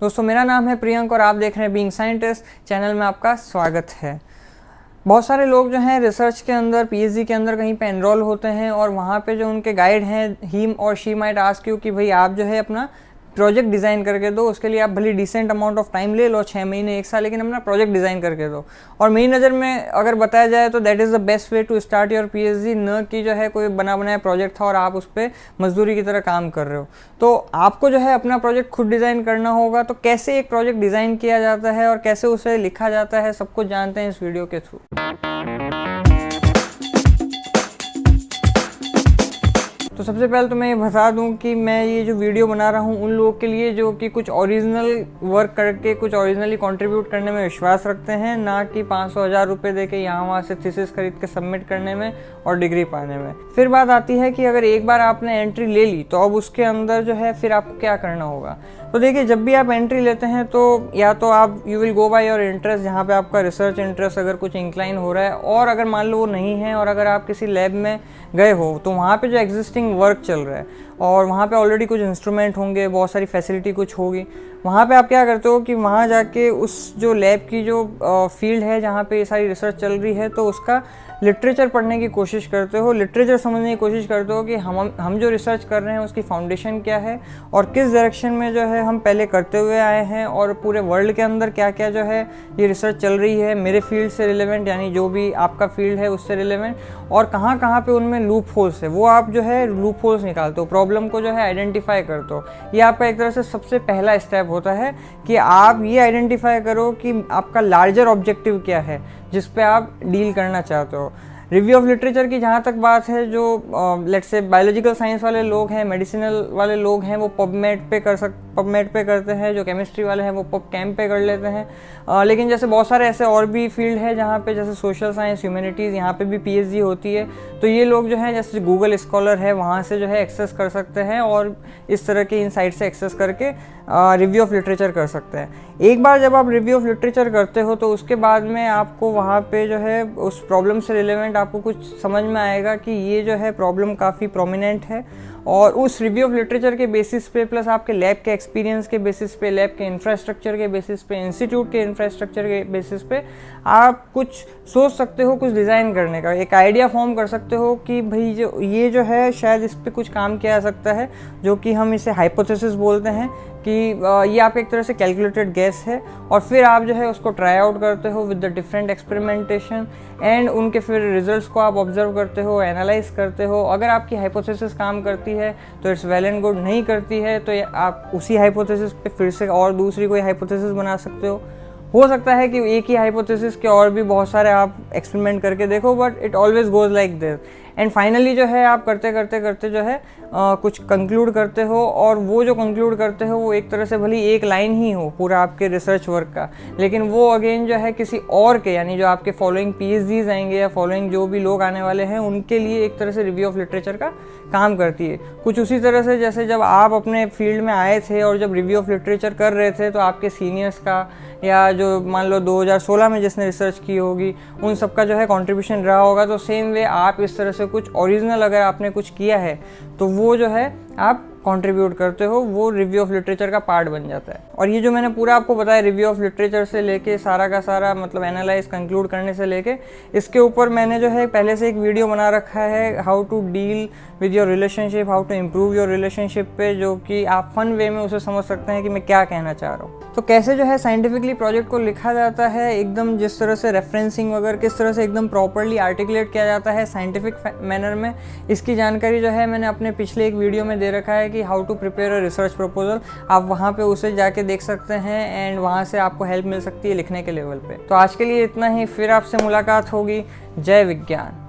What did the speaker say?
दोस्तों, मेरा नाम है प्रियंक और आप देख रहे हैं बीइंग साइंटिस्ट चैनल में आपका स्वागत है। बहुत सारे लोग जो हैं रिसर्च के अंदर पीएचडी के अंदर कहीं पे एनरोल होते हैं और वहाँ पे जो उनके गाइड हैं हीम और शी माइट आस्क यू कि भाई आप जो है अपना प्रोजेक्ट डिज़ाइन करके दो, उसके लिए आप भले डिसेंट अमाउंट ऑफ़ टाइम ले लो छः महीने, एक साल, लेकिन अपना प्रोजेक्ट डिज़ाइन करके दो। और मेरी नज़र में अगर बताया जाए तो that is the best way to start your P न कि जो है कोई बना बनाया प्रोजेक्ट था और आप उस पर मजदूरी की तरह काम कर रहे हो। तो आपको जो है अपना प्रोजेक्ट खुद डिज़ाइन करना होगा तो कैसे एक प्रोजेक्ट डिज़ाइन किया जाता है और कैसे उसे लिखा जाता है सब कुछ जानते हैं इस वीडियो के थ्रू तो सबसे पहले तो मैं ये बता दूँ कि मैं ये जो वीडियो बना रहा हूँ उन लोगों के लिए जो कि कुछ ओरिजिनल वर्क करके, कुछ ओरिजिनली कंट्रीब्यूट करने में विश्वास रखते हैं, ना कि पाँच सौ हज़ार रुपये दे के यहाँ वहाँ से थीसिस खरीद के सबमिट करने में और डिग्री पाने में। फिर बात आती है कि अगर एक बार आपने एंट्री ले ली तो अब उसके अंदर जो है फिर आपको क्या करना होगा? तो देखिए, जब भी आप एंट्री लेते हैं तो या तो आप you will go by your interest जहाँ पे आपका रिसर्च इंटरेस्ट अगर कुछ इंक्लाइन हो रहा है, और अगर मान लो वो नहीं है, और अगर आप किसी लैब में गए हो तो वहाँ पे जो एग्जिस्टिंग वर्क चल रहा है। और वहाँ पे ऑलरेडी कुछ इंस्ट्रूमेंट होंगे, बहुत सारी फैसिलिटी कुछ होगी। वहाँ पे आप क्या करते हो कि वहाँ जाके उस जो लैब की जो फ़ील्ड है जहाँ पे ये सारी रिसर्च चल रही है तो उसका लिटरेचर पढ़ने की कोशिश करते हो, लिटरेचर समझने की कोशिश करते हो कि हम हम जो रिसर्च कर रहे हैं, उसकी फाउंडेशन क्या है और किस डायरेक्शन में जो है हम पहले करते हुए आए हैं और पूरे वर्ल्ड के अंदर क्या क्या जो है ये रिसर्च चल रही है, मेरे फ़ील्ड से रिलेवेंट यानी जो भी आपका फ़ील्ड है उससे रिलेवेंट और कहाँ कहाँ पे उनमें लूप होल्स है, वो आप जो है लूप होल्स निकालते हो प्रॉब्लम को जो है आइडेंटिफाई करते हो। ये आपका एक तरह से सबसे पहला स्टेप होता है कि आप ये आइडेंटिफाई करो कि आपका लार्जर ऑब्जेक्टिव क्या है, जिस पे आप डील करना चाहते हो। रिव्यू ऑफ़ लिटरेचर की जहाँ तक बात है, जो लेट्स से बायोलॉजिकल साइंस वाले लोग हैं मेडिसिनल वाले लोग हैं, वो पबमेट पे कर सक पबमेट पे करते हैं जो केमिस्ट्री वाले हैं वो पब कैम्प पे कर लेते हैं। आ, लेकिन जैसे बहुत सारे ऐसे और भी फ़ील्ड है जहाँ पे जैसे सोशल साइंस ह्यूमैनिटीज़ यहाँ पे भी पीएचडी होती है। तो ये लोग जो है जैसे गूगल स्कॉलर है वहाँ से जो है एक्सेस कर सकते हैं और इस तरह के इन साइट से एक्सेस करके रिव्यू ऑफ़ लिटरेचर कर सकते हैं। एक बार जब आप रिव्यू ऑफ़ लिटरेचर करते हो तो उसके बाद में आपको वहाँ पे जो है उस प्रॉब्लम से रिलेवेंट आपको कुछ समझ में आएगा कि ये जो है प्रॉब्लम काफ़ी प्रोमिनेंट है और उस रिव्यू ऑफ़ लिटरेचर के बेसिस पे प्लस आपके लैब के एक्सपीरियंस के बेसिस पे लैब के इंफ्रास्ट्रक्चर के बेसिस पे इंस्टीट्यूट के इंफ्रास्ट्रक्चर के बेसिस पे, आप कुछ सोच सकते हो, कुछ डिज़ाइन करने का। एक आइडिया फॉर्म कर सकते हो कि भाई जो, ये जो है, शायद इस पर कुछ काम किया जा सकता है, जो कि हम इसे हाइपोथेसिस बोलते हैं। कि ये आपका एक तरह से कैलकुलेटेड गैस है और फिर आप जो है उसको ट्राई आउट करते हो with the different experimentation and उनके फिर रिजल्ट्स को आप ऑब्ज़र्व करते हो एनालाइज करते हो। अगर आपकी हाइपोथेसिस काम करती है तो इट्स वेल एंड गुड नहीं करती है तो आप उसी हाइपोथेसिस पे फिर से और दूसरी कोई हाइपोथेसिस बना सकते हो। हो सकता है कि एक ही हाइपोथेसिस के और भी बहुत सारे आप एक्सपेरिमेंट करके देखो but it always goes like this and finally जो है आप करते करते करते जो है आ, कुछ कंक्लूड करते हो और वो जो कंक्लूड करते हो वो एक तरह से भली एक लाइन ही हो पूरा आपके रिसर्च वर्क का। लेकिन वो अगेन जो है किसी और के यानी जो आपके फॉलोइंग पी आएँगे या फॉलोइंग जो भी लोग आने वाले हैं उनके लिए एक तरह से रिव्यू ऑफ़ लिटरेचर का काम करती है। कुछ उसी तरह से जैसे जब आप अपने फ़ील्ड में आए थे और जब रिव्यू ऑफ़ लिटरेचर कर रहे थे तो आपके सीनियर्स का या जो मान लो 2016 में जिसने रिसर्च की होगी उन सबका जो है कंट्रीब्यूशन रहा होगा तो सेम वे आप इस तरह से कुछ ओरिजिनल अगर आपने कुछ किया है तो वो जो है आप कंट्रीब्यूट करते हो, वो रिव्यू ऑफ़ लिटरेचर का पार्ट बन जाता है। और ये जो मैंने पूरा आपको बताया रिव्यू ऑफ़ लिटरेचर से लेके सारा का सारा मतलब एनालाइज कंक्लूड करने से लेके, इसके ऊपर मैंने जो है पहले से एक वीडियो बना रखा है how to deal with your relationship how to improve your relationship पे, जो कि आप फन वे में उसे समझ सकते हैं कि मैं क्या कहना चाह रहा हूँ। तो कैसे जो है साइंटिफिकली प्रोजेक्ट को लिखा जाता है, एकदम जिस तरह से रेफरेंसिंग वगैरह, किस तरह से एकदम प्रॉपरली आर्टिकुलेट किया जाता है साइंटिफिक मैनर में, इसकी जानकारी जो है मैंने अपने पिछले एक वीडियो में दे रखा है कि how to prepare a research proposal आप वहाँ पर उसे जाके देख सकते हैं एंड वहाँ से आपको हेल्प मिल सकती है लिखने के लेवल पर तो आज के लिए इतना ही, फिर आपसे मुलाकात होगी। जय विज्ञान।